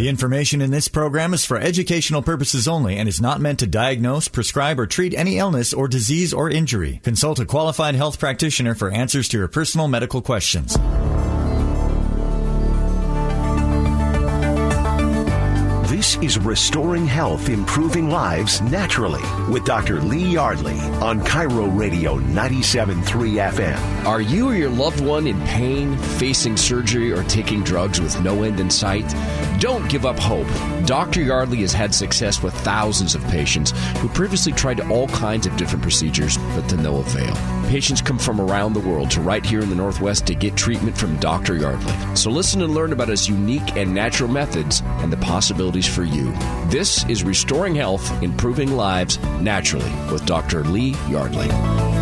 The information in this program is for educational purposes only and is not meant to diagnose, prescribe, or treat any illness or disease or injury. Consult a qualified health practitioner for answers to your personal medical questions. Is Restoring Health, Improving Lives Naturally with Dr. Lee Yardley on KIRO Radio 97.3 FM. Are you or your loved one in pain, facing surgery, or taking drugs with no end in sight? Don't give up hope. Dr. Yardley has had success with thousands of patients who previously tried all kinds of different procedures, but to no avail. Patients come from around the world to right here in the Northwest to get treatment from Dr. Yardley. So listen and learn about his unique and natural methods and the possibilities for you. This is Restoring Health, Improving Lives Naturally with Dr. Lee Yardley.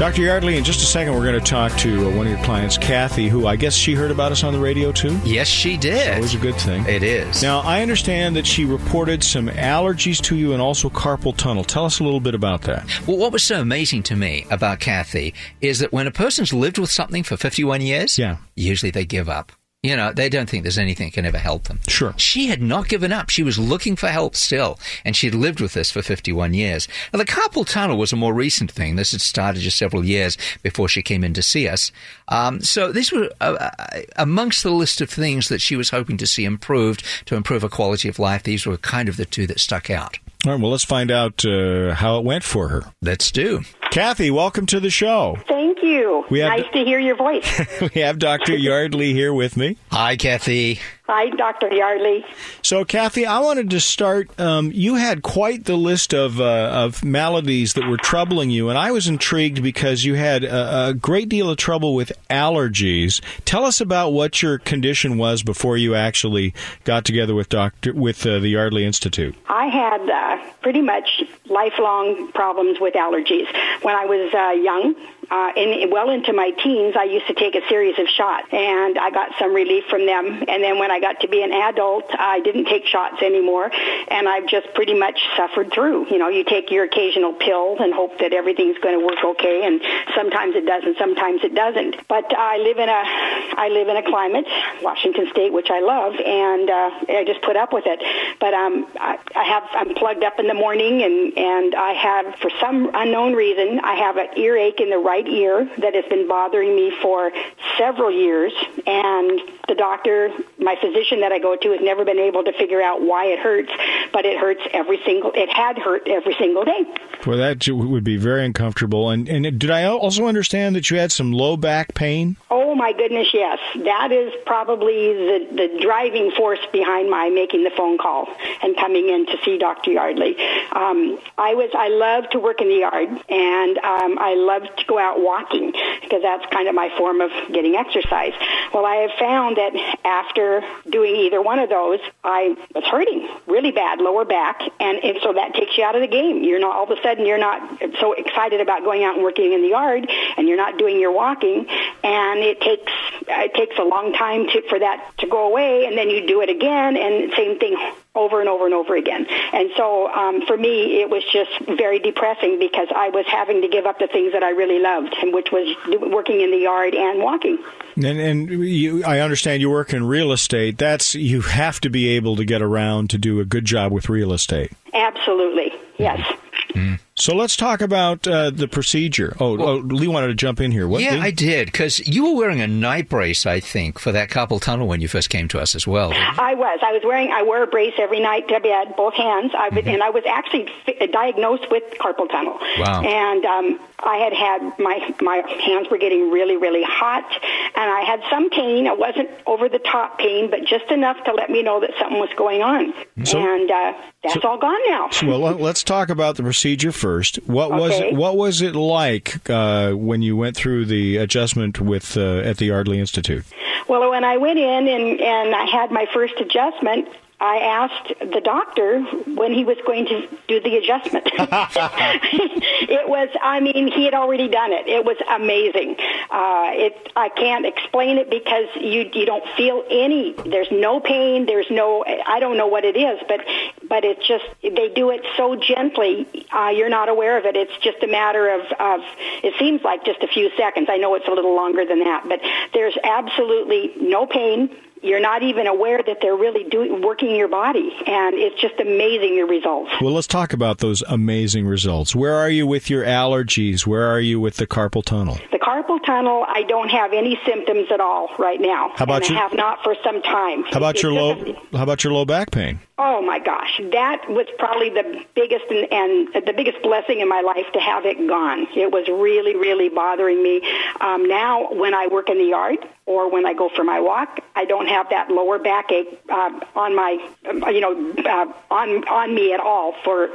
Dr. Yardley, in just a second, we're going to talk to uh, one of your clients, Kathy, who I guess she heard about us on the radio too. Yes, she did. Always a good thing. It is. Now, I understand that she reported some allergies to you and also carpal tunnel. Tell us a little bit about that. Well, what was so amazing to me about Kathy is that when a person's lived with something for 51 years, Yeah. usually they give up. You know, they don't think there's anything that can ever help them. Sure. She had not given up. She was looking for help still, and she'd lived with this for 51 years. Now, the carpal tunnel was a more recent thing. This had started just several years before she came in to see us. Um, so these were uh, uh, amongst the list of things that she was hoping to see improved to improve her quality of life. These were kind of the two that stuck out. All right, well, let's find out uh, how it went for her. Let's do. Kathy, welcome to the show. Thank you. We have nice the- to hear your voice. we have Dr. Yardley here with me. Hi, Kathy. Hi, Dr. Yardley. So, Kathy, I wanted to start. Um, you had quite the list of uh, of maladies that were troubling you, and I was intrigued because you had a, a great deal of trouble with allergies. Tell us about what your condition was before you actually got together with Doctor with uh, the Yardley Institute. I had uh, pretty much lifelong problems with allergies. When I was uh, young, uh, and well into my teens, I used to take a series of shots, and I got some relief from them. And then when I got to be an adult, I didn't take shots anymore, and I've just pretty much suffered through. You know, you take your occasional pill and hope that everything's going to work okay, and sometimes it does, and sometimes it doesn't. But I live in a I live in a climate, Washington State, which I love, and uh, I just put up with it. But um, I, I have I'm plugged up in the morning, and and I have for some unknown reason I have an earache in the right ear that has been bothering me for several years, and the doctor, my physician that I go to, has never been able to figure out why it hurts, but it hurts every single. It had hurt every single day. Well, that would be very uncomfortable. And, and did I also understand that you had some low back pain? Oh my goodness, yes. That is probably the, the driving force behind my making the phone call and coming in to see Dr. Yardley. Um, I was I love to work in the yard and um, I love to go out walking because that's kind of my form of getting exercise. Well, I have found that after doing either one of those, I was hurting really bad lower back, and, and so that takes you out of the game. You're not all of a sudden you're not so excited about going out and working in the yard, and you're not doing your walking, and it takes uh, it takes a long time to, for that to go away, and then you do it again, and same thing over and over and over again. And so um, for me, it was just very depressing because I was having to give up the things that I really loved, and which was working in the yard and walking. And, and you, I understand you work in real estate. That's you have to be able to get around to do a good job with real estate. Absolutely, yes. Mm-hmm. Mm-hmm. So let's talk about uh, the procedure. Oh, oh, Lee wanted to jump in here. What? yeah, Lee? I did because you were wearing a night brace, I think, for that carpal tunnel when you first came to us as well. I was. I was wearing. I wore a brace every night to bed, both hands. I Mm-hmm. was, and I was actually diagnosed with carpal tunnel. Wow. And um, I had had my my hands were getting really really hot, and I had some pain. It wasn't over the top pain, but just enough to let me know that something was going on. So- and uh, that's all gone now. well, let's talk about the procedure first. What was Okay. what was it like uh, when you went through the adjustment with uh, at the Yardley Institute? Well, when I went in and, and I had my first adjustment, I asked the doctor when he was going to do the adjustment. it was, I mean, he had already done it. It was amazing. Uh, it, I can't explain it because you you don't feel any. There's no pain. There's no. I don't know what it is, but but it's just they do it so gently. Uh, you're not aware of it. It's just a matter of of. It seems like just a few seconds. I know it's a little longer than that, but there's absolutely no pain you're not even aware that they're really doing working your body, and it's just amazing the results. Well, let's talk about those amazing results. Where are you with your allergies? Where are you with the carpal tunnel? The carpal tunnel, I don't have any symptoms at all right now. How about I have not for some time. How about It's your low? How about your low back pain? Oh my gosh, that was probably the biggest and, and the biggest blessing in my life to have it gone. It was really, really bothering me. Um, now, when I work in the yard or when I go for my walk, I don't have that lower backache uh, on my, um, you know, uh, on on me at all for,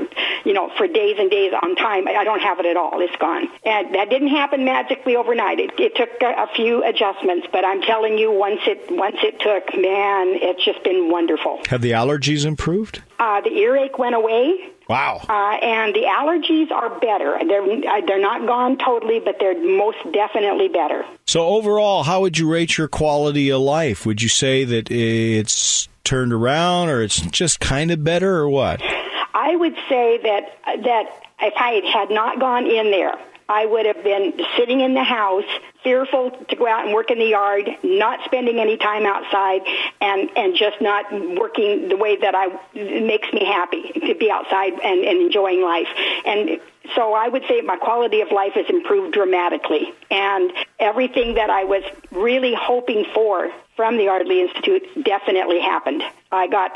you know, for days and days on time. I don't have it at all. It's gone, and that didn't happen magically overnight. It, it took a, a few adjustments, but I'm telling you, once it once it took, man, it's just been wonderful. Have the allergies improved? Uh, the earache went away. Wow. Uh, and the allergies are better. They're uh, they're not gone totally, but they're most definitely better. So overall, how would you rate your quality of life? Would you say that it's turned around, or it's just kind of better, or what? I would say that that if I had not gone in there, I would have been sitting in the house, fearful to go out and work in the yard, not spending any time outside, and and just not working the way that I makes me happy to be outside and, and enjoying life. And so I would say my quality of life has improved dramatically, and everything that I was really hoping for from the Yardley Institute definitely happened. I got,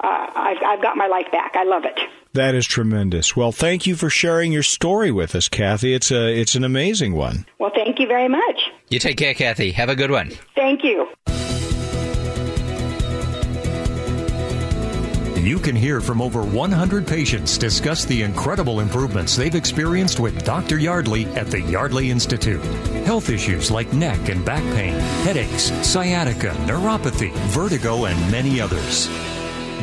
uh, I've, I've got my life back. I love it. That is tremendous. Well, thank you for sharing your story with us, Kathy. It's a it's an amazing one. Well, thank you very much. You take care, Kathy. Have a good one. Thank you. You can hear from over 100 patients discuss the incredible improvements they've experienced with Dr. Yardley at the Yardley Institute. Health issues like neck and back pain, headaches, sciatica, neuropathy, vertigo, and many others.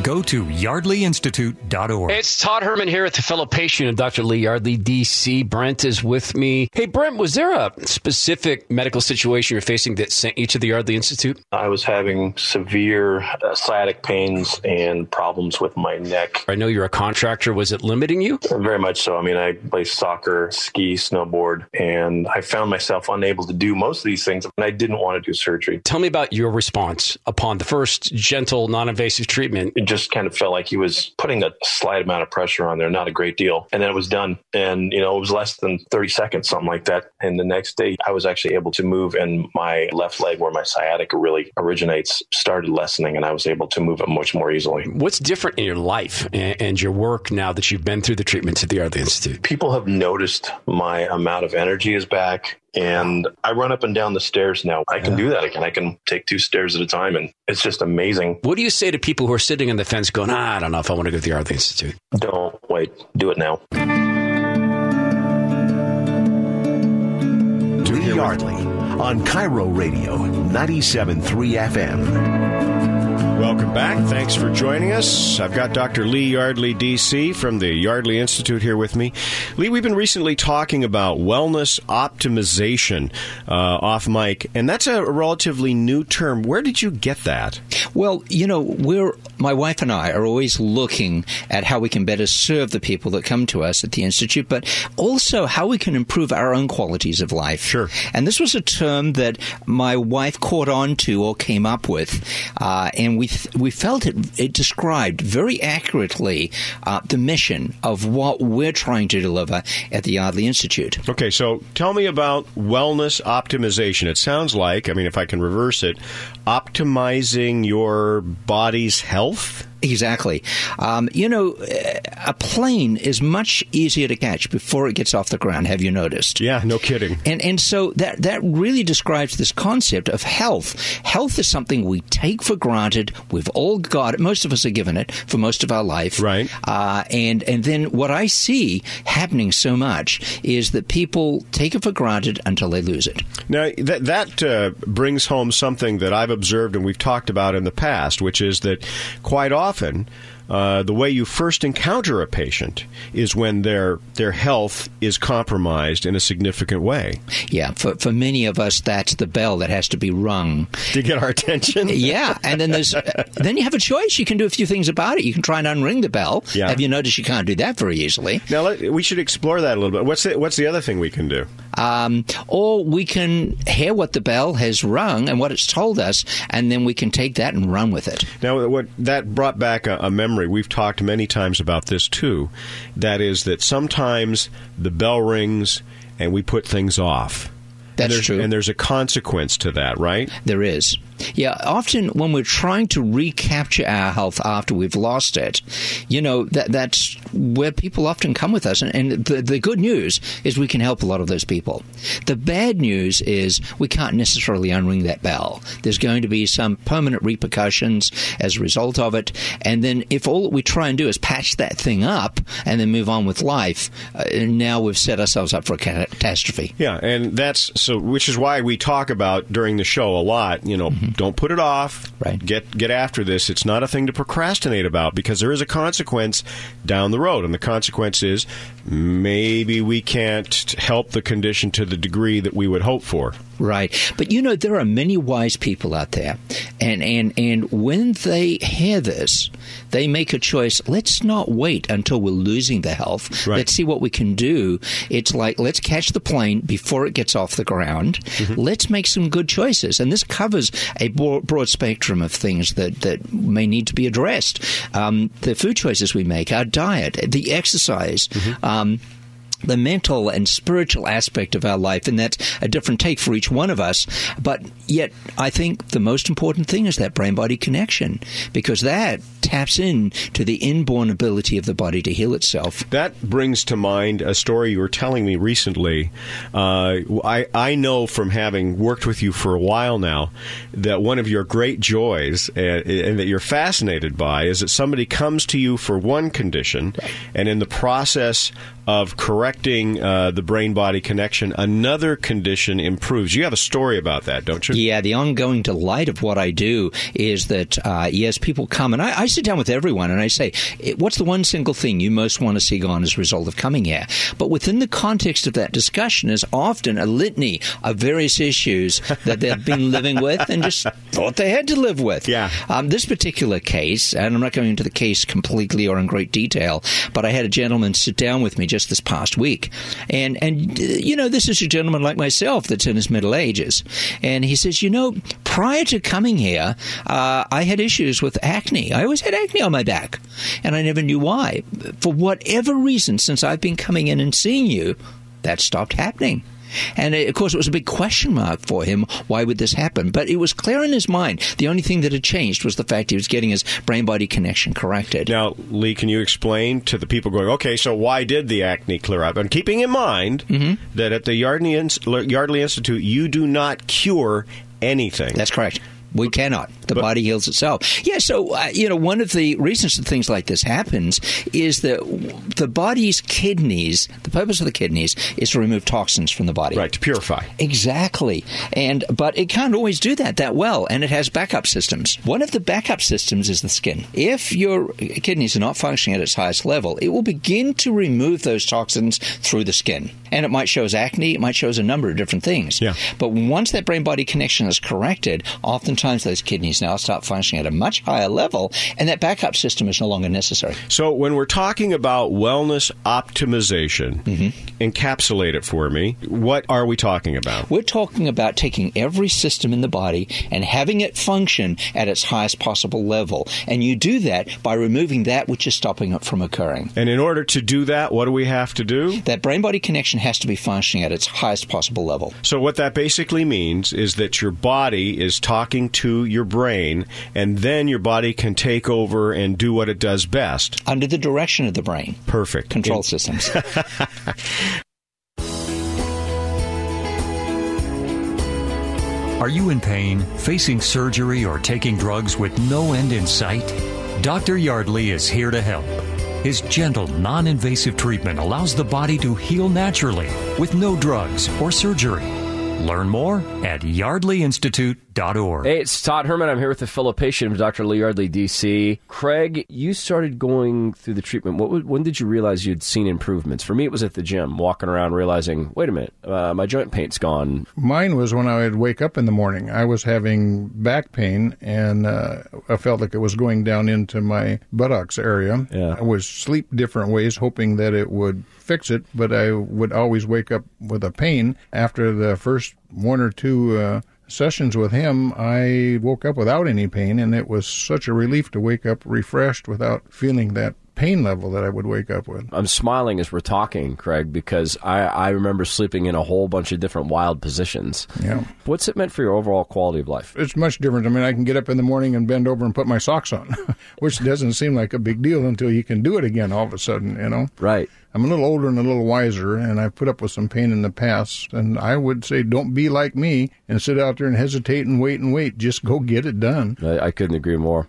Go to yardleyinstitute.org. It's Todd Herman here at the fellow patient of Dr. Lee Yardley, DC. Brent is with me. Hey, Brent, was there a specific medical situation you're facing that sent you to the Yardley Institute? I was having severe uh, sciatic pains and problems with my neck. I know you're a contractor. Was it limiting you? Very much so. I mean, I play soccer, ski, snowboard, and I found myself unable to do most of these things, and I didn't want to do surgery. Tell me about your response upon the first gentle, non invasive treatment. Just kind of felt like he was putting a slight amount of pressure on there, not a great deal. And then it was done. And, you know, it was less than 30 seconds, something like that. And the next day, I was actually able to move, and my left leg, where my sciatica really originates, started lessening, and I was able to move it much more easily. What's different in your life and, your work now that you've been through the treatments at the Yardley Institute? People have noticed my amount of energy is back. And I run up and down the stairs now. I can do that again. I can take two stairs at a time, and it's just amazing. What do you say to people who are sitting on the fence going, ah, I don't know if I want to go to the Yardley Institute? Don't wait. Do it now. Lee Yardley on KIRO Radio 97.3 FM. Welcome back. Thanks for joining us. I've got Dr. Lee Yardley, DC, from the Yardley Institute here with me. Lee, we've been recently talking about wellness optimization uh, off mic, and that's a relatively new term. Where did you get that? Well, you know, we're my wife and I are always looking at how we can better serve the people that come to us at the institute, but also how we can improve our own qualities of life. Sure. And this was a term that my wife caught on to or came up with, uh, and we we felt it it described very accurately uh, the mission of what we're trying to deliver at the Yardley Institute. Okay, so tell me about wellness optimization. It sounds like, I mean, if I can reverse it, optimizing your body's health? Exactly. Um, you know, a plane is much easier to catch before it gets off the ground. Have you noticed? Yeah, no kidding. And and so that that really describes this concept of health. Health is something we take for granted. We've all got it. Most of us are given it for most of our life. Right. Uh, and and then what I see happening so much is that people take it for granted until they lose it. Now, that, that uh, brings home something that I've observed and we've talked about in the past, which is that quite often uh, the way you first encounter a patient is when their their health is compromised in a significant way. Yeah, for for many of us, that's the bell that has to be rung to get our attention. yeah, and then there's then you have a choice. You can do a few things about it. You can try and unring the bell. Yeah. Have you noticed you can't do that very easily? Now let, we should explore that a little bit. What's the, what's the other thing we can do? Um, or we can hear what the bell has rung and what it's told us, and then we can take that and run with it. Now, what that brought back a, a memory. We've talked many times about this too. That is that sometimes the bell rings and we put things off. That's and true. And there's a consequence to that, right? There is. Yeah, often when we're trying to recapture our health after we've lost it, you know, that that's where people often come with us. And, and the, the good news is we can help a lot of those people. The bad news is we can't necessarily unring that bell. There's going to be some permanent repercussions as a result of it. And then if all that we try and do is patch that thing up and then move on with life, uh, now we've set ourselves up for a catastrophe. Yeah, and that's so, which is why we talk about during the show a lot, you know, mm-hmm. Don't put it off. Right. Get get after this. It's not a thing to procrastinate about because there is a consequence down the road, and the consequence is maybe we can't help the condition to the degree that we would hope for. Right. But you know, there are many wise people out there. And, and, and when they hear this, they make a choice. Let's not wait until we're losing the health. Right. Let's see what we can do. It's like, let's catch the plane before it gets off the ground. Mm-hmm. Let's make some good choices. And this covers a broad spectrum of things that, that may need to be addressed. Um, the food choices we make, our diet, the exercise, mm-hmm. um, Um, the mental and spiritual aspect of our life, and that's a different take for each one of us. But yet, I think the most important thing is that brain body connection, because that taps in to the inborn ability of the body to heal itself. That brings to mind a story you were telling me recently. Uh, I, I know from having worked with you for a while now that one of your great joys uh, and that you're fascinated by is that somebody comes to you for one condition, and in the process of correcting uh, the brain body connection, another condition improves. You have a story about that, don't you? Yeah, the ongoing delight of what I do is that, uh, yes, people come, and I, I, sit down with everyone and I say, What's the one single thing you most want to see gone as a result of coming here? But within the context of that discussion is often a litany of various issues that they've been living with and just thought they had to live with. Yeah. Um, this particular case, and I'm not going into the case completely or in great detail, but I had a gentleman sit down with me just this past week. And, and you know, this is a gentleman like myself that's in his middle ages. And he says, you know, prior to coming here, uh, I had issues with acne. I always had acne on my back, and I never knew why. For whatever reason, since I've been coming in and seeing you, that stopped happening. And of course, it was a big question mark for him. Why would this happen? But it was clear in his mind. The only thing that had changed was the fact he was getting his brain body connection corrected. Now, Lee, can you explain to the people going, okay, so why did the acne clear up? And keeping in mind mm-hmm. that at the Yardley, Yardley Institute, you do not cure anything. That's correct. We cannot. The but, body heals itself. Yeah, so, uh, you know, one of the reasons that things like this happens is that the body's kidneys, the purpose of the kidneys is to remove toxins from the body. Right, to purify. Exactly. And But it can't always do that that well, and it has backup systems. One of the backup systems is the skin. If your kidneys are not functioning at its highest level, it will begin to remove those toxins through the skin. And it might show as acne, it might show as a number of different things. Yeah. But once that brain body connection is corrected, often Sometimes those kidneys now start functioning at a much higher level, and that backup system is no longer necessary. So, when we're talking about wellness optimization, mm-hmm. encapsulate it for me. What are we talking about? We're talking about taking every system in the body and having it function at its highest possible level. And you do that by removing that which is stopping it from occurring. And in order to do that, what do we have to do? That brain body connection has to be functioning at its highest possible level. So, what that basically means is that your body is talking to your brain, and then your body can take over and do what it does best. Under the direction of the brain. Perfect. Control In- systems. Are you in pain, facing surgery, or taking drugs with no end in sight? Dr. Yardley is here to help. His gentle, non invasive treatment allows the body to heal naturally with no drugs or surgery. Learn more at yardleyinstitute.org. Hey, it's Todd Herman. I'm here with a fellow patient of Dr. Lee Yardley, DC. Craig, you started going through the treatment. What, when did you realize you'd seen improvements? For me, it was at the gym, walking around, realizing, wait a minute, uh, my joint pain's gone. Mine was when I would wake up in the morning. I was having back pain, and uh, I felt like it was going down into my buttocks area. Yeah. I would sleep different ways, hoping that it would fix it, but I would always wake up with a pain. After the first one or two uh, sessions with him, I woke up without any pain, and it was such a relief to wake up refreshed without feeling that pain level that I would wake up with. I'm smiling as we're talking, Craig, because I, I remember sleeping in a whole bunch of different wild positions. Yeah. What's it meant for your overall quality of life? It's much different. I mean, I can get up in the morning and bend over and put my socks on, which doesn't seem like a big deal until you can do it again all of a sudden, you know? Right. I'm a little older and a little wiser, and I've put up with some pain in the past. And I would say, don't be like me and sit out there and hesitate and wait and wait. Just go get it done. I, I couldn't agree more.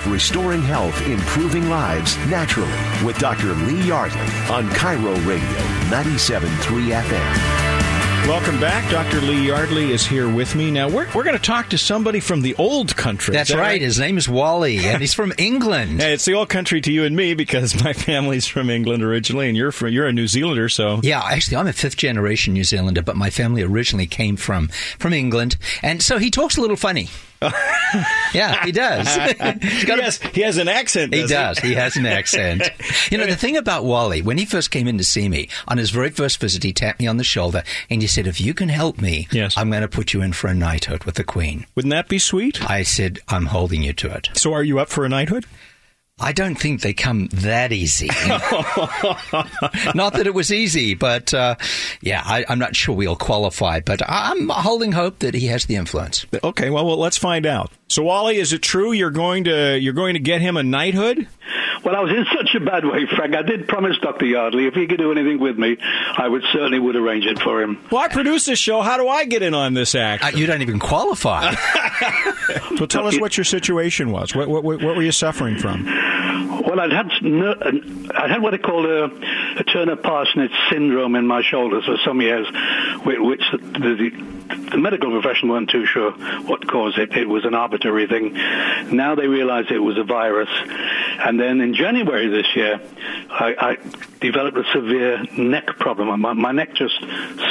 Of restoring health, improving lives naturally with Dr. Lee Yardley on KIRO Radio 97.3 FM. Welcome back. Dr. Lee Yardley is here with me. Now, we're, we're going to talk to somebody from the old country. That's Is that right. His name is Wally, and he's from England. Hey, it's the old country to you and me because my family's from England originally, and you're from, you're a New Zealander, so Yeah, actually, I'm a fifth generation New Zealander, but my family originally came from from England, and so he talks a little funny. Yeah, he does. He's a- he has an accent. He does does. He has an accent. You know, the thing about Wally, when he first came in to see me, on his very first visit, he tapped me on the shoulder and he said, If you can help me, Yes. I'm going to put you in for a knighthood with the Queen. Wouldn't that be sweet? I said, I'm holding you to it. So, are you up for a knighthood? I don't think they come that easy. not that it was easy, but uh, yeah, I, I'm not sure we'll qualify. But I'm holding hope that he has the influence. Okay, well, well, let's find out. So, Wally, is it true you're going to you're going to get him a knighthood? Well, I was in such a bad way, Frank. I did promise Dr. Yardley if he could do anything with me, I would certainly would arrange it for him. Well, I produce this show. How do I get in on this act? Uh, you don't even qualify. so, tell us what your situation was. What, what, what were you suffering from? Well, I'd had ner- I'd had what they called a, a Turner Parsonage syndrome in my shoulders for some years, which the, the, the medical profession weren't too sure what caused it. It was an arbitrary thing. Now they realize it was a virus, and then in January this year, I, I developed a severe neck problem. My, my neck just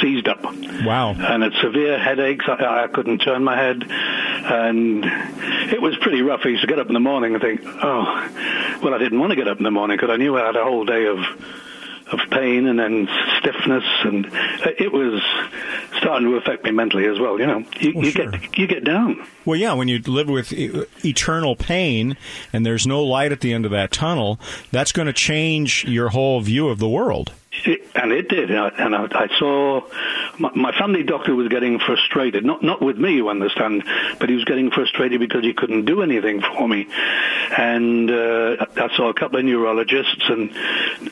seized up. Wow. and had severe headaches. I, I couldn't turn my head, and it was pretty rough. I used to get up in the morning and think, oh, well, I didn't want to get up in the morning because I knew I had a whole day of of pain and then stiffness, and uh, it was starting to affect me mentally as well. You know, you, Well, you sure. get you get down. Well, yeah, when you live with eternal pain and there's no light at the end of that tunnel, that's going to change your whole view of the world. It, and it did, and I, and I, I saw my, my family doctor was getting frustrated. Not not with me, you understand, but he was getting frustrated because he couldn't do anything for me. And uh, I saw a couple of neurologists, and,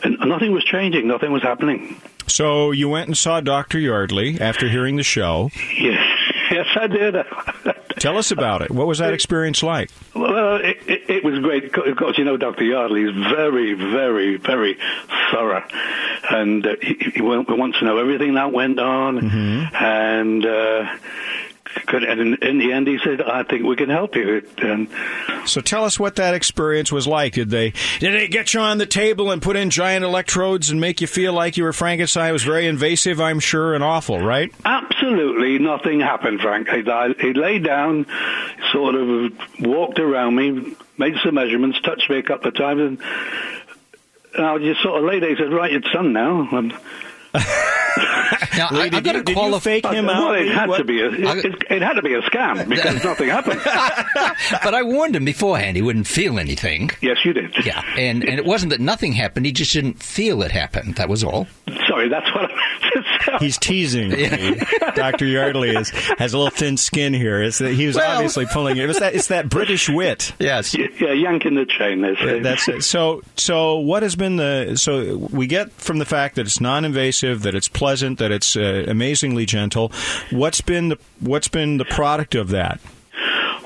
and nothing was changing. Nothing was happening. So you went and saw Dr. Yardley after hearing the show. Yes, yes, I did. Tell us about it. What was that experience like? Well, it, it, it was great. Of course, you know, Dr. Yardley is very, very, very thorough. And uh, he, he wants to know everything that went on. And, uh, could, and in, in the end, he said, I think we can help you. And So tell us what that experience was like. Did they did they get you on the table and put in giant electrodes and make you feel like you were Frankenstein? It was very invasive, I'm sure, and awful, right? absolutely nothing happened, Frank. He, lay down, sort of walked around me, made some measurements, touched me a couple of times, and, and I just sort of lay there. He said, right, it's done now. And, Now, Lee, I, did I've got you- to did you qualify. fake him well, out? it had What- to be a, it, it, it had to be a scam because nothing happened. but I warned him beforehand he wouldn't feel anything. Yes, you did. Yeah, and and it wasn't that nothing happened; he just didn't feel it happened. That was all. Sorry, that's what I meant to say. He's teasing. me. Dr. Yardley is, has a little thin skin here. It's, he was Well- obviously pulling it. was that, it's that British wit. Yes. Yeah, yanking the chain. They say. That's it. So, so what has been the? So we get from the fact that it's non-invasive, that it's pleasant, that it's uh, amazingly gentle. What's been the What's been the product of that?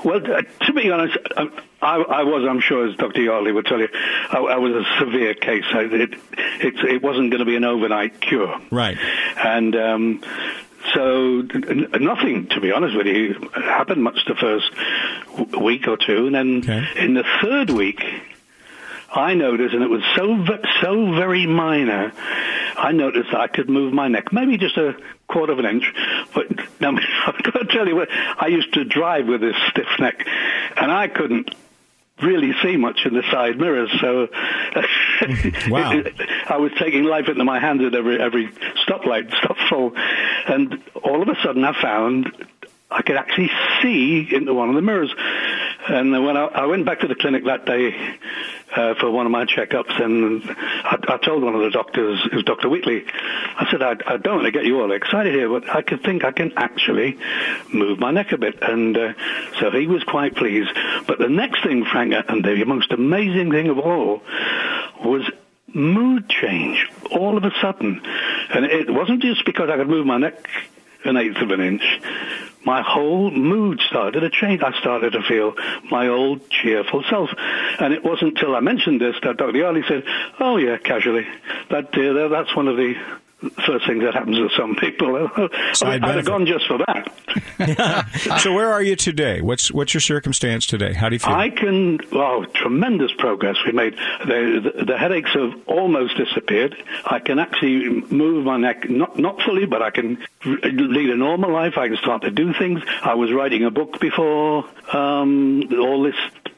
Well, uh, to be honest, um, I, I, was, I'm sure, as Dr. Yardley would tell you, I, I was a severe case. I, it, it, it wasn't going to be an overnight cure. Right. And um, so n- nothing, to be honest with you, happened much the first week or two. And then okay. in the third week, I noticed, and it was so so very minor. I noticed that I could move my neck, maybe just a quarter of an inch. But now, I've got to tell you, what I used to drive with this stiff neck, and I couldn't really see much in the side mirrors. So wow. I was taking life into my hands at every every stoplight, stop full, and all of a sudden I found I could actually see into one of the mirrors. And when I, I went back to the clinic that day uh, for one of my checkups, and I, I told one of the doctors, it was Dr. Wheatley, I said, I, I don't want to get you all excited here, but I could think I can actually move my neck a bit. And uh, so he was quite pleased. But the next thing, Frank, and the most amazing thing of all, was mood change all of a sudden. And it wasn't just because I could move my neck an eighth of an inch, my whole mood started to change. I started to feel my old cheerful self. And it wasn't until I mentioned this that Dr. Yardley said, oh yeah, casually. That, uh, that's one of the first thing that happens to some people. I'd have gone just for that. so where are you today? What's what's your circumstance today? How do you feel? I can. Well, tremendous progress we made. The, the, the, headaches have almost disappeared. I can actually move my neck, not not fully, but I can lead a normal life. I can start to do things. I was writing a book before um, all this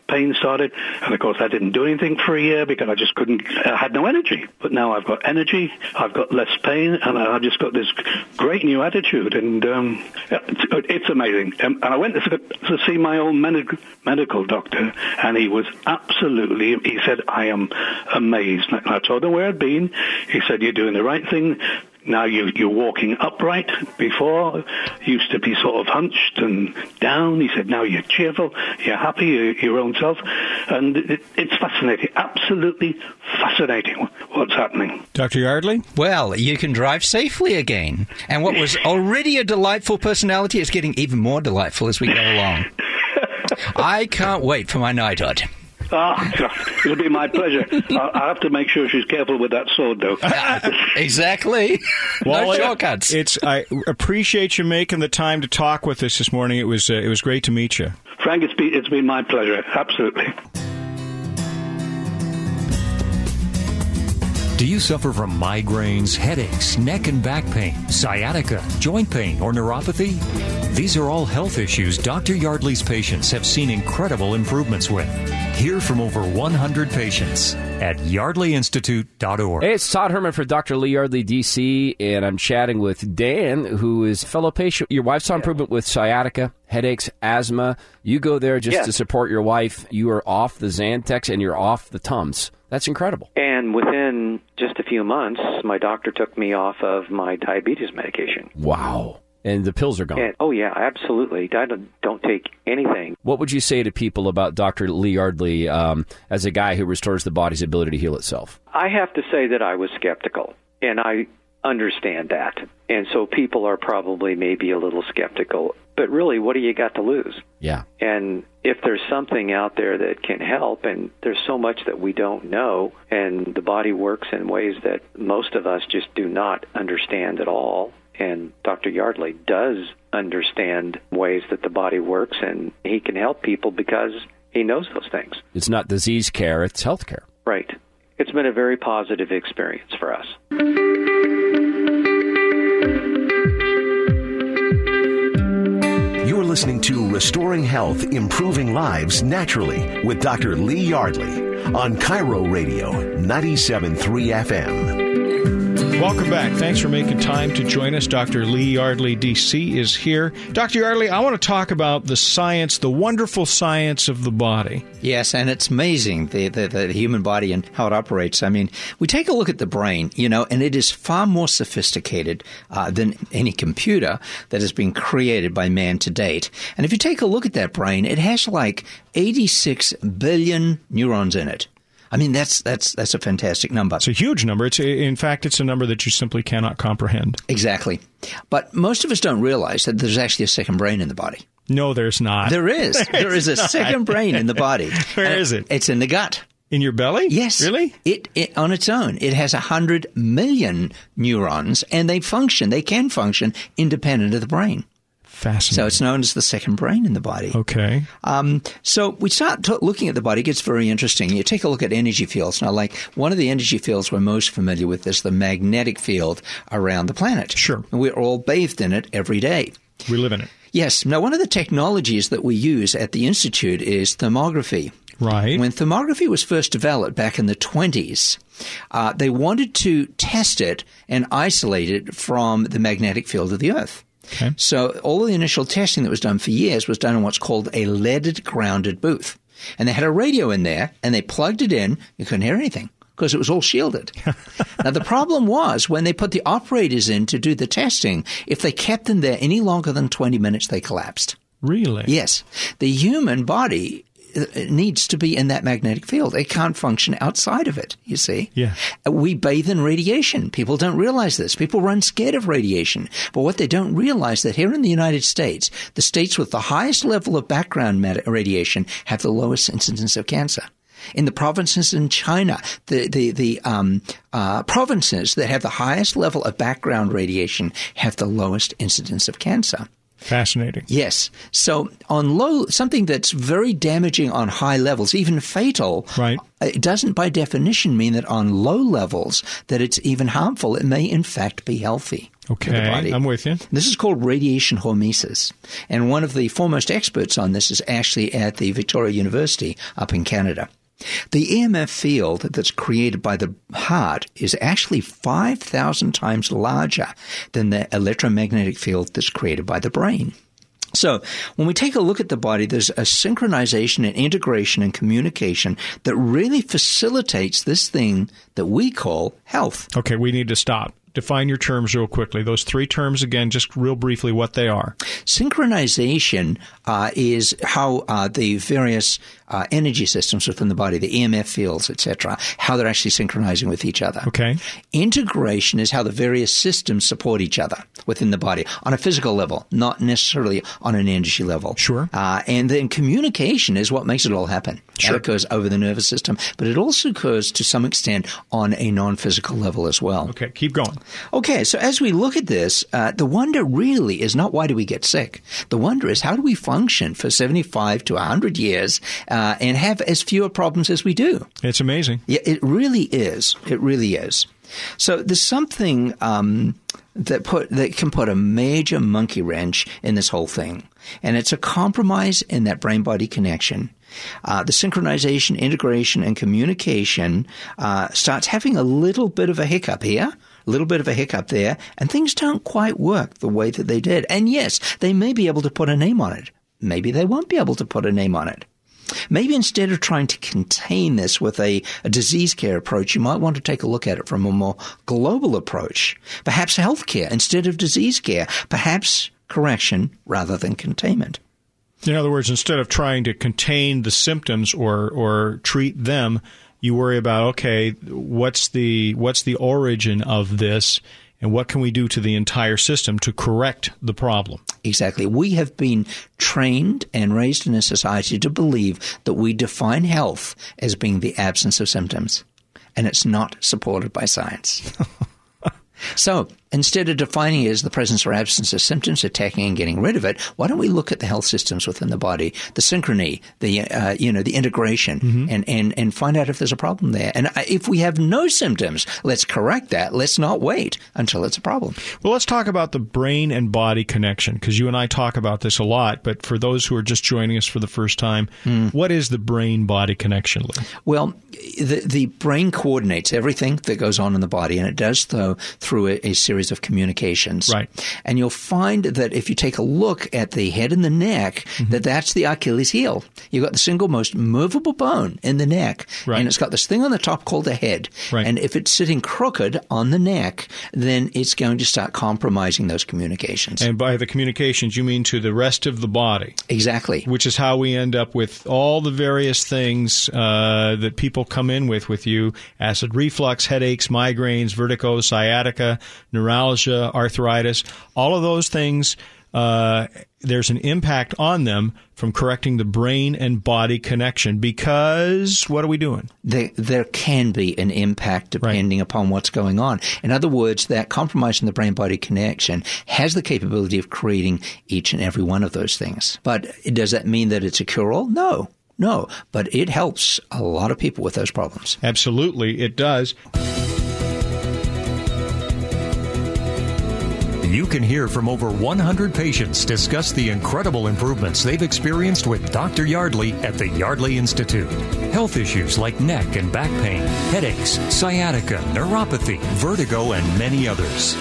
pain started. And of course, I didn't do anything for a year because I just couldn't, I had no energy. But now I've got energy, I've got less pain, and I've just got this great new attitude. And um, it's it's, amazing. And I went to, to see my old medical, medical doctor, and he was absolutely, he said, I am amazed. And I told him where I'd been. He said, You're doing the right thing. Now you, you're walking upright. Before, used to be sort of hunched and down. He said, now you're cheerful, you're happy, you're your own self. And it, it's fascinating, absolutely fascinating what's happening. Dr. Yardley? Well, you can drive safely again. And what was already a delightful personality is getting even more delightful as we go along. I can't wait for my knighthood. Ah, it'll be my pleasure. I have to make sure she's careful with that sword, though. exactly. Well, no shortcuts. It's. I appreciate you making the time to talk with us this morning. It was. Uh, it was great to meet you, Frank. It's been. It's been my pleasure. Absolutely. Do you suffer from migraines, headaches, neck and back pain, sciatica, joint pain, or neuropathy? These are all health issues Dr. Yardley's patients have seen incredible improvements with. Hear from over 100 patients at yardleyinstitute.org. Hey, it's Todd Herman for Dr. Lee Yardley, DC, and I'm chatting with Dan, who is fellow patient. Your wife's on improvement with sciatica, headaches, asthma. You go there just to support your wife. You are off the Zantac and you're off the Tums. That's incredible. And within just a few months, my doctor took me off of my diabetes medication. Wow. And the pills are gone. And, oh yeah, absolutely. I don't, don't, take anything. What would you say to people about Dr. Lee Yardley um, as a guy who restores the body's ability to heal itself? I have to say that I was skeptical, and I understand that. And so people are probably maybe a little skeptical. But really, what do you got to lose? Yeah. And if there's something out there that can help, and there's so much that we don't know, and the body works in ways that most of us just do not understand at all. And Dr. Yardley does understand ways that the body works, and he can help people because he knows those things. It's not disease care, it's health care. Right. It's been a very positive experience for us. You're listening to Restoring Health, Improving Lives Naturally with Dr. Lee Yardley on KIRO Radio 97.3 FM. Welcome back. Thanks for making time to join us. Dr. Lee Yardley, DC, is here. Dr. Yardley, I want to talk about the science, the wonderful science of the body. Yes, and it's amazing, the, the, the human body and how it operates. I mean, we take a look at the brain, you know, and it is far more sophisticated uh, than any computer that has been created by man to date. And if you take a look at that brain, it has like 86 billion neurons in it. I mean, that's that's that's a fantastic number. It's a huge number. It's in fact, it's a number that you simply cannot comprehend. Exactly. But most of us don't realize that there's actually a second brain in the body. No, there's not. There is. there is a not. second brain in the body. Where And is it? It's in the gut. In your belly? Yes. Really? It, it on its own, it has a hundred million neurons, and they function. They can function independent of the brain. Fascinating. So it's known as the second brain in the body. Okay. Um, so we start t- looking at the body. It gets very interesting. You take a look at energy fields. Now, like one of the energy fields we're most familiar with is the magnetic field around the planet. Sure. And we're all bathed in it every day. We live in it. Yes. Now, one of the technologies that we use at the Institute is thermography. Right. When thermography was first developed back in the 20s, uh, they wanted to test it and isolate it from the magnetic field of the Earth. Okay. So all the initial testing that was done for years was done in what's called a leaded grounded booth. And they had a radio in there and they plugged it in. You couldn't hear anything because it was all shielded. now the problem was when they put the operators in to do the testing, if they kept them there any longer than 20 minutes, they collapsed. Really? Yes. The human body uh, needs to be in that magnetic field. It can't function outside of it, you see. Yeah. Uh, We bathe in radiation. People don't realize this. People run scared of radiation. But what they don't realize that here in the United States, the states with the highest level of background radiation have the lowest incidence of cancer. In the provinces in China, the the the um, uh, provinces that have the highest level of background radiation have the lowest incidence of cancer. Fascinating. Yes. So on low, something that's very damaging on high levels, even fatal, Right. Uh, it doesn't by definition mean that on low levels that it's even harmful. It may in fact be healthy. Okay. body. I'm with you. This is called radiation hormesis. And one of the foremost experts on this is actually at the Victoria University up in Canada. The EMF field that's created by the heart is actually 5,000 times larger than the electromagnetic field that's created by the brain. So, when we take a look at the body, there's a synchronization and integration and communication that really facilitates this thing that we call health. Okay, we need to stop. Define your terms real quickly. Those three terms again, just real briefly, what they are. Synchronization uh, is how uh, the various uh, energy systems within the body, the EMF fields, etc., how they're actually synchronizing with each other. Okay. Integration is how the various systems support each other within the body on a physical level, not necessarily on an energy level. Sure. Uh, and then communication is what makes it all happen. Sure. That occurs over the nervous system, but it also occurs to some extent on a non-physical level as well. Okay, keep going. Okay, so as we look at this, uh, the wonder really is not why do we get sick. The wonder is how do we function for 75 to 100 years uh, and have as fewer problems as we do. It's amazing. Yeah, it really is. It really is. So there's something um, that put that can put a major monkey wrench in this whole thing, and it's a compromise in that brain body connection. Uh, the synchronization, integration, and communication uh, starts having a little bit of a hiccup here, a little bit of a hiccup there, and things don't quite work the way that they did. And yes, they may be able to put a name on it. Maybe they won't be able to put a name on it. Maybe instead of trying to contain this with a, a, disease care approach, you might want to take a look at it from a more global approach. Perhaps healthcare instead of disease care. Perhaps correction rather than containment. In other words, instead of trying to contain the symptoms or, or treat them, you worry about okay, what's the what's the origin of this and what can we do to the entire system to correct the problem? Exactly. We have been trained and raised in a society to believe that we define health as being the absence of symptoms, and it's not supported by science. so instead of defining it as the presence or absence of symptoms, attacking and getting rid of it, why don't we look at the health systems within the body, the synchrony, the uh, you know the integration, mm-hmm. and, and and find out if there's a problem there. And if we have no symptoms, let's correct that. Let's not wait until it's a problem. Well, let's talk about the brain and body connection because you and I talk about this a lot. But for those who are just joining us for the first time, mm. what is the brain body connection? Well, the the brain coordinates everything that goes on in the body, and it does so through a, a series of communications. Right. And you'll find that if you take a look at the head and the neck, mm-hmm. that that's the Achilles heel. You've got the single most movable bone in the neck, right. and it's got this thing on the top called the head. Right. And if it's sitting crooked on the neck, then it's going to start compromising those communications. And by the communications, you mean to the rest of the body. Exactly. Which is how we end up with all the various things uh, that people come in with with you acid reflux, headaches, migraines, vertigo, sciatica, neuralgia arthritis, all of those things uh, there's an impact on them from correcting the brain and body connection because what are we doing? There, there can be an impact depending right. upon what's going on. In other words, that compromise in the brain body connection has the capability of creating each and every one of those things. But does that mean that it's a cure all? No. No, but it helps a lot of people with those problems. Absolutely, it does. You can hear from over 100 patients discuss the incredible improvements they've experienced with Dr. Yardley at the Yardley Institute. Health issues like neck and back pain, headaches, sciatica, neuropathy, vertigo, and many others.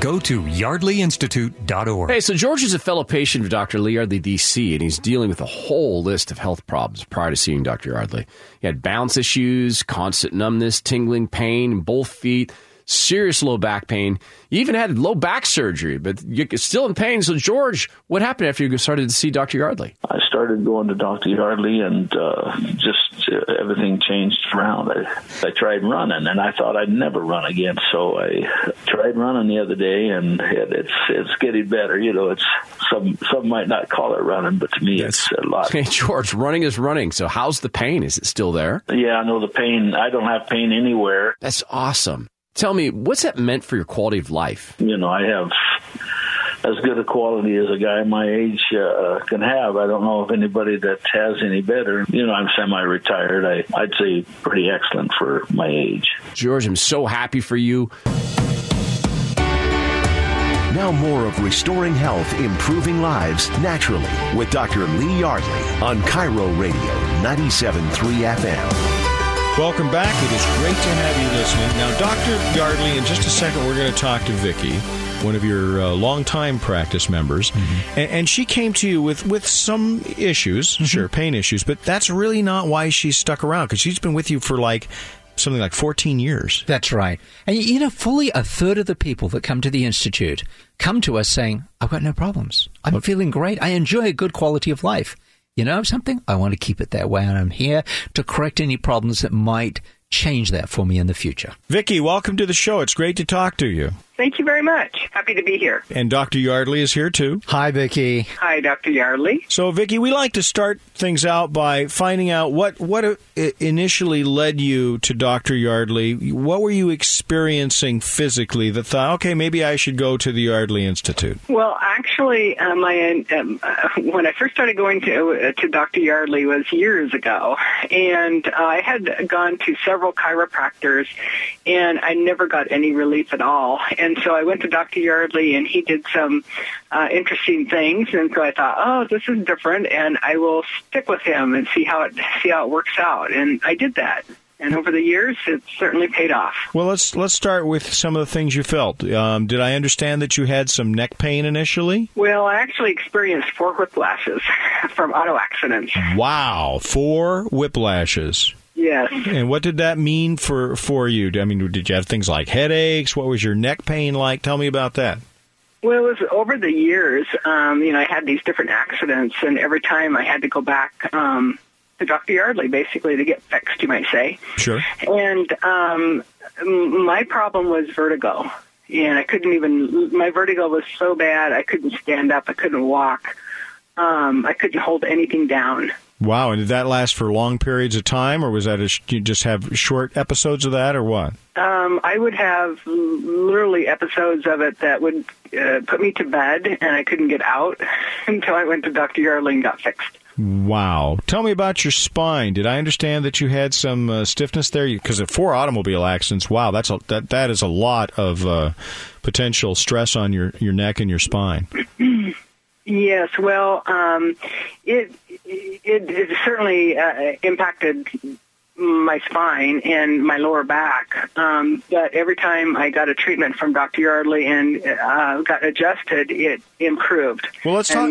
Go to yardleyinstitute.org. Hey, so George is a fellow patient of Dr. Lee Yardley, DC, and he's dealing with a whole list of health problems prior to seeing Dr. Yardley. He had balance issues, constant numbness, tingling pain in both feet serious low back pain. You even had low back surgery, but you're still in pain. So, George, what happened after you started to see Dr. Yardley? I started going to Dr. Yardley, and uh, just uh, everything changed around. I, I tried running, and I thought I'd never run again. So I tried running the other day, and it, it's it's getting better. You know, it's some some might not call it running, but to me, That's, it's a lot. Hey, George, running is running. So, how's the pain? Is it still there? Yeah, I know the pain. I don't have pain anywhere. That's awesome. Tell me, what's that meant for your quality of life? You know, I have as good a quality as a guy my age uh, can have. I don't know of anybody that has any better. You know, I'm semi-retired. I, I'd say pretty excellent for my age. George, I'm so happy for you. Now more of Restoring Health, Improving Lives Naturally with Dr. Lee Yardley on KIRO Radio 97.3 FM. Welcome back. It is great to have you listening. Now, Dr. Yardley, in just a second, we're going to talk to Vicki, one of your uh, longtime practice members, mm-hmm. and, and, she came to you with, with some issues, mm-hmm. sure, pain issues, but that's really not why she's stuck around because she's been with you for like something like 14 years. That's right. And you know, fully a third of the people that come to the Institute come to us saying, I've got no problems. I'm okay. feeling great. I enjoy a good quality of life you know something? I want to keep it that way, and I'm here to correct any problems that might change that for me in the future. Vicki, welcome to the show. It's great to talk to you. Thank you very much. Happy to be here. And Dr. Yardley is here too. Hi, Vicki. Hi, Dr. Yardley. So, Vicki, we like to start things out by finding out what what initially led you to Dr. Yardley. What were you experiencing physically that thought, okay, maybe I should go to the Yardley Institute? Well, actually, uh, my um, uh, when I first started going to uh, to Dr. Yardley was years ago, and uh, I had gone to several chiropractors, and I never got any relief at all. And and so I went to Dr. Yardley, and he did some uh, interesting things. And so I thought, oh, this is different, and I will stick with him and see how it see how it works out. And I did that. And over the years, it's certainly paid off. Well, let's let's start with some of the things you felt. Um, did I understand that you had some neck pain initially? Well, I actually experienced four whiplashes from auto accidents. Wow, four whiplashes. Yes. And what did that mean for for you? I mean, did you have things like headaches? What was your neck pain like? Tell me about that. Well, it was over the years. Um, you know, I had these different accidents, and every time I had to go back um, to Dr. Yardley, basically to get fixed, you might say. Sure. And um, my problem was vertigo, and I couldn't even. My vertigo was so bad, I couldn't stand up, I couldn't walk, um, I couldn't hold anything down. Wow, and did that last for long periods of time, or was that a, you just have short episodes of that, or what? Um, I would have literally episodes of it that would uh, put me to bed, and I couldn't get out until I went to Dr. Yardley and got fixed. Wow. Tell me about your spine. Did I understand that you had some uh, stiffness there? Because of four automobile accidents, wow, that's a, that that is a lot of uh, potential stress on your, your neck and your spine. Yes, well, um, it, it, it certainly uh, impacted my spine and my lower back. Um, but every time I got a treatment from Dr. Yardley and uh, got adjusted, it improved. Well, let's talk.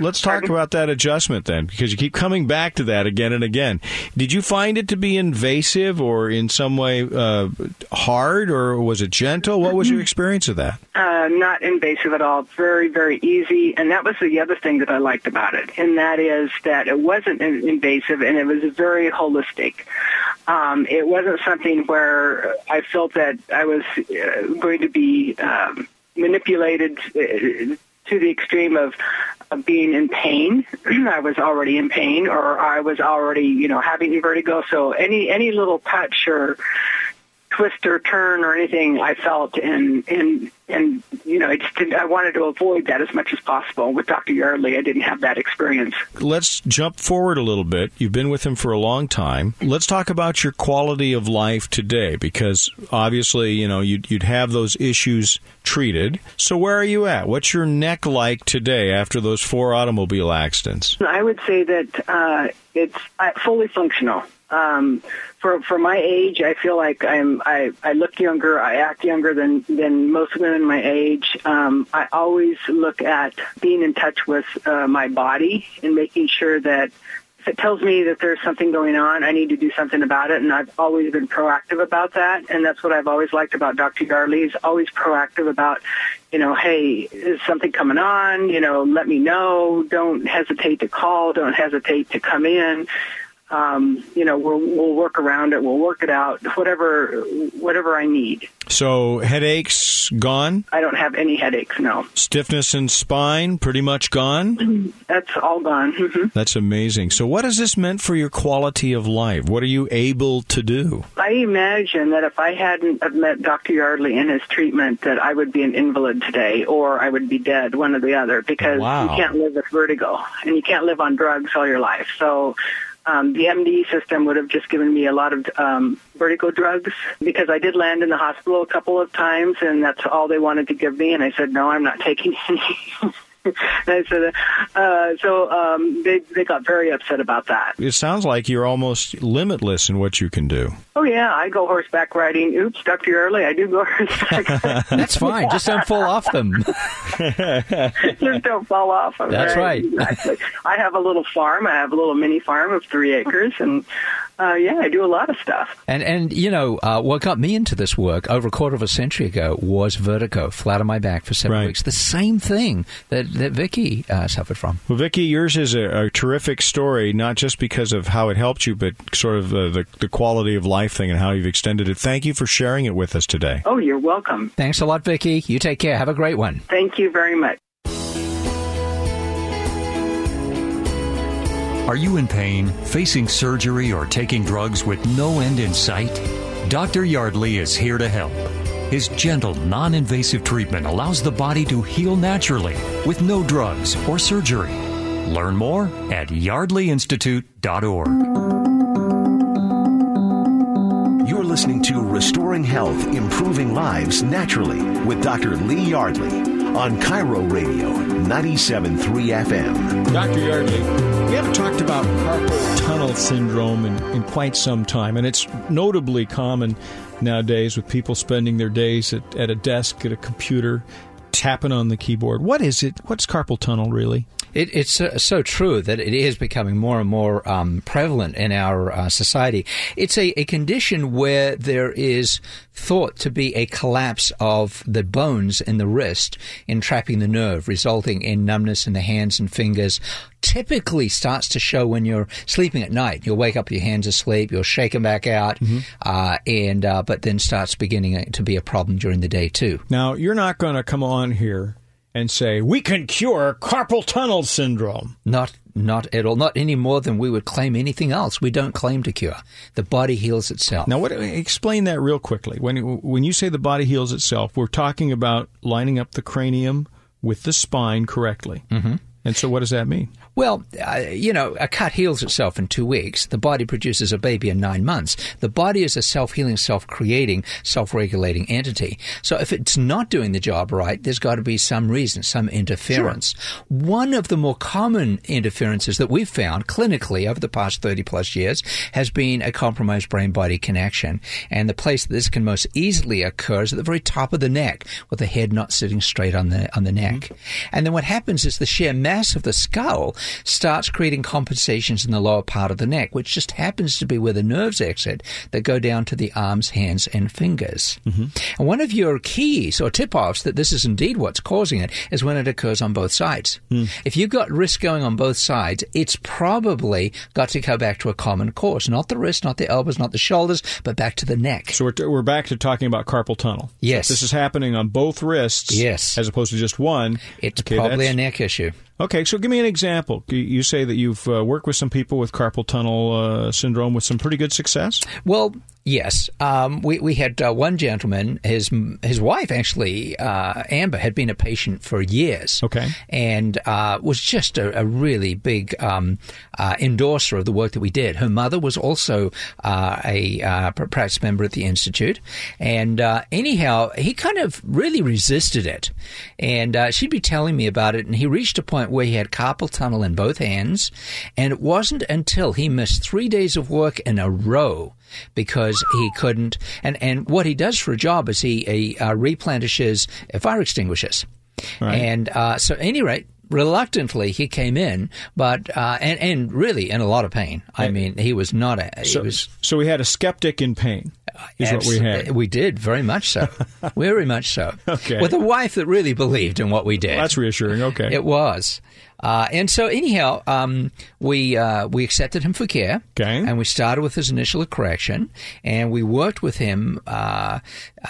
Let's talk Pardon? about that adjustment then, because you keep coming back to that again and again. Did you find it to be invasive or in some way uh, hard, or was it gentle? What was your experience of that? Uh, not invasive at all. Very, very easy. And that was the other thing that I liked about it, and that is that it wasn't invasive and it was very holistic. Um, it wasn't something where I felt that I was uh, going to be um, manipulated uh, to the extreme of, of being in pain. I was already in pain, or I was already, you know, having vertigo. So any any little touch or twist or turn or anything I felt and and and you know I just didn't, I wanted to avoid that as much as possible. With Dr. Yardley, I didn't have that experience. Let's jump forward a little bit. You've been with him for a long time. Let's talk about your quality of life today, because obviously you know you'd, you'd have those issues treated. So where are you at? What's your neck like today after those four automobile accidents? I would say that uh, it's uh, fully functional. Um, for for my age, I feel like I'm I, I look younger, I act younger than than most women my age. Um, I always look at being in touch with uh, my body and making sure that if it tells me that there's something going on, I need to do something about it. And I've always been proactive about that. And that's what I've always liked about Dr. Yardley. He's always proactive about, you know, hey, is something coming on? You know, let me know. Don't hesitate to call. Don't hesitate to come in um, you know, we'll, we'll work around it. We'll work it out. Whatever, whatever I need. So headaches gone. I don't have any headaches. No. Stiffness in spine pretty much gone. That's all gone. Mm-hmm. That's amazing. So what has this meant for your quality of life? What are you able to do? I imagine that if I hadn't have met Dr. Yardley in his treatment, that I would be an invalid today, or I would be dead, one or the other, because Wow. you can't live with vertigo and you can't live on drugs all your life. So um, the MD system would have just given me a lot of um, vertigo drugs because I did land in the hospital a couple of times, and that's all they wanted to give me. And I said, no, I'm not taking any. And I said, uh, so um, they they got very upset about that. It sounds like you're almost limitless in what you can do. Oh yeah, I go horseback riding. Oops, Dr. Early, I do go horseback. That's fine. Just don't fall off them. Just don't fall off. of That's it. right. Exactly. I have a little farm. I have a little mini farm of three acres, and uh, yeah, I do a lot of stuff. And and you know uh, what got me into this work over a quarter of a century ago was vertigo, flat on my back for seven weeks. The same thing that that Vicky uh, suffered from. Well, Vicky, yours is a, a terrific story, not just because of how it helped you, but sort of uh, the, the quality of life thing and how you've extended it. Thank you for sharing it with us today. Oh, you're welcome. Thanks a lot, Vicky. You take care. Have a great one. Thank you very much. Are you in pain, facing surgery, or taking drugs with no end in sight? Dr. Yardley is here to help. His gentle, non invasive treatment allows the body to heal naturally with no drugs or surgery. Learn more at yardleyinstitute.org. You're listening to Restoring Health, Improving Lives Naturally with Dr. Lee Yardley on KIRO Radio 97.3 FM. Dr. Yardley, we haven't talked about carpal tunnel syndrome in, in quite some time, and it's notably common nowadays with people spending their days at, at a desk, at a computer, tapping on the keyboard. What is it? What's carpal tunnel really? It, it's so, so true that it is becoming more and more um, prevalent in our uh, society. It's a, a condition where there is thought to be a collapse of the bones in the wrist, entrapping the nerve, resulting in numbness in the hands and fingers. Typically starts to show when you're sleeping at night. You'll wake up, your hands asleep, you'll shake them back out, uh, and uh, but then starts beginning to be a problem during the day too. Now, you're not going to come on here and say, we can cure carpal tunnel syndrome. Not not at all. Not any more than we would claim anything else. We don't claim to cure. The body heals itself. Now, what, explain that real quickly. When when you say the body heals itself, we're talking about lining up the cranium with the spine correctly. Mm-hmm. And so, what does that mean? Well, uh, you know, a cut heals itself in two weeks. The body produces a baby in nine months. The body is a self healing, self creating, self regulating entity. So if it's not doing the job right, there's got to be some reason, some interference. One of the more common interferences that we've found clinically over the past 30 plus years has been a compromised brain body connection. And the place that this can most easily occur is at the very top of the neck, with the head not sitting straight on the, on the neck. And then what happens is the sheer mass of the skull starts creating compensations in the lower part of the neck, which just happens to be where the nerves exit that go down to the arms, hands, and fingers. Mm-hmm. And one of your keys or tip offs that this is indeed what's causing it is when it occurs on both sides. Hmm. If you've got wrist going on both sides, it's probably got to go back to a common cause, not the wrist, not the elbows, not the shoulders, but back to the neck. So we're, we're back to talking about carpal tunnel. Yes. This is happening on both wrists. Yes. As opposed to just one. It's okay, probably a neck issue. Okay, so give me an example. You- say that you've uh, worked with some people with carpal tunnel uh, syndrome with some pretty good success. Well, yes. Um, we we had uh, one gentleman. His his wife actually, uh, Amber, had been a patient for years. Okay, and uh, was just a, a really big um, uh, endorser of the work that we did. Her mother was also uh, a uh, practice member at the institute, and uh, anyhow, he kind of really resisted it. And uh, she'd be telling me about it, and he reached a point where he had carpal tunnel in both hands, and it wasn't until he missed three days of work in a row because he couldn't. And, and what he does for a job is he, he uh, replenishes fire extinguishers. And uh, so, at any rate, reluctantly he came in, but uh, and and really in a lot of pain. I mean, he was not a. So, was so we had a skeptic in pain. Is what we had. We did very much so, very much so. Okay. with a wife that really believed in what we did. That's reassuring. Okay, It was. Uh, and so, anyhow, um, we uh, we accepted him for care, okay. and we started with his initial correction, and we worked with him. Uh,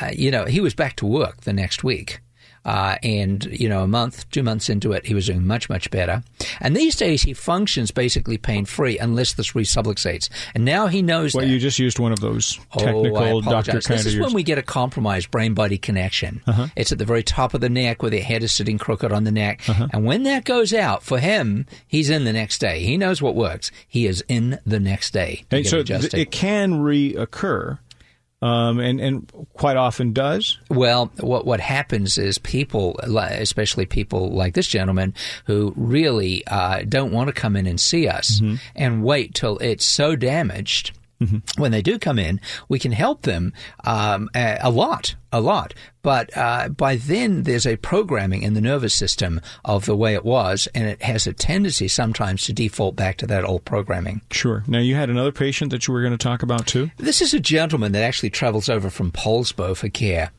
uh, you know, he was back to work the next week. Uh, and you know, a month, two months into it, he was doing much, much better. And these days, he functions basically pain free unless this resubluxates. And now he knows Well, that. you just used one of those Oh, technical apologize. doctor kind This is when we get a compromised brain body connection. Uh-huh. It's at the very top of the neck where the head is sitting crooked on the neck. Uh-huh. And when that goes out, for him, he's in the next day. He knows what works. He is in the next day. So th- it can reoccur, um, and and quite often does. Well, what what happens is people, especially people like this gentleman, who really uh, don't want to come in and see us Mm-hmm. and wait till it's so damaged. When they do come in, we can help them um, a, a lot, a lot. But uh, by then, there's a programming in the nervous system of the way it was, and it has a tendency sometimes to default back to that old programming. Sure. Now you had another patient that you were going to talk about too. This is a gentleman that actually travels over from Poulsbo for care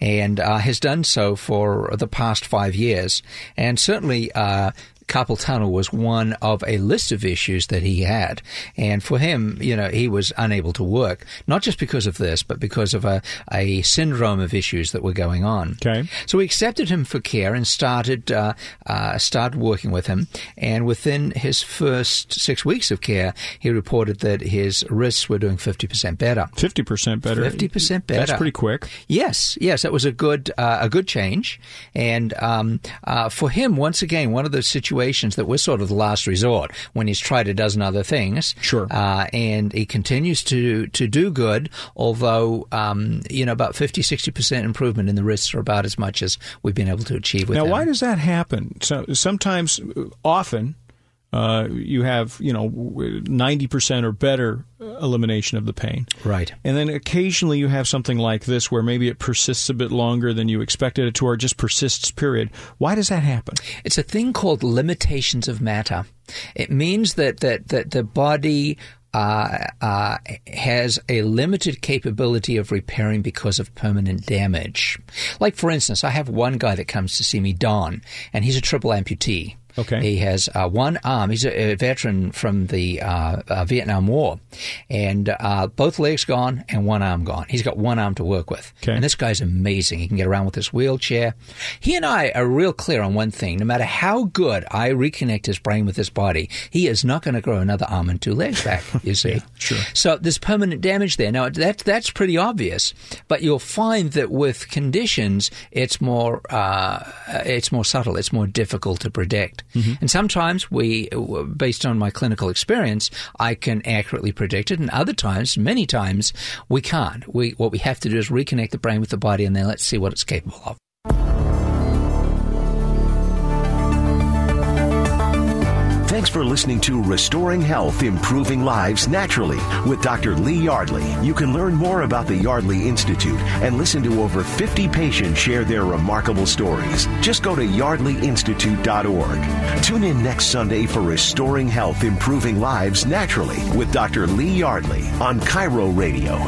and uh, has done so for the past five years. And certainly, uh, carpal tunnel was one of a list of issues that he had. And for him, you know, he was unable to work, not just because of this, but because of a, a syndrome of issues that were going on. Okay. So we accepted him for care and started uh, uh, started working with him. And within his first six weeks of care, he reported that his wrists were doing fifty percent better. Fifty percent better. Fifty percent better. That's pretty quick. Yes, yes, that was a good uh, a good change. And um, uh, for him, once again, one of those situations that we're sort of the last resort when he's tried a dozen other things. Sure. Uh, and he continues to to do good, although um, you know about 50 60 percent improvement in the risks are about as much as we've been able to achieve with now, him. why does that happen? So sometimes, uh, often, uh, you have you know ninety percent or better elimination of the pain, right? And then occasionally you have something like this where maybe it persists a bit longer than you expected it to, or just persists. Period. Why does that happen? It's a thing called limitations of matter. It means that that that the body. Uh, uh, has a limited capability of repairing because of permanent damage. Like, for instance, I have one guy that comes to see me, Don, and he's a triple amputee. Okay. He has uh, one arm. He's a, a veteran from the uh, uh, Vietnam War, and uh, both legs gone and one arm gone. He's got one arm to work with. Okay. And this guy's amazing. He can get around with his wheelchair. He and I are real clear on one thing. No matter how good I reconnect his brain with his body, he is not going to grow another arm and two legs back, you see. sure. So there's permanent damage there. Now, that, that's pretty obvious, but you'll find that with conditions, it's more, uh, it's more subtle. It's more difficult to predict. Mm-hmm. And sometimes we, based on my clinical experience, I can accurately predict it. And other times, many times, we can't. We, what we have to do is reconnect the brain with the body and then let's see what it's capable of. Thanks for listening to Restoring Health, Improving Lives Naturally with Dr. Lee Yardley. You can learn more about the Yardley Institute and listen to over 50 patients share their remarkable stories. Just go to yardleyinstitute.org. Tune in next Sunday for Restoring Health, Improving Lives Naturally with Dr. Lee Yardley on KIRO Radio.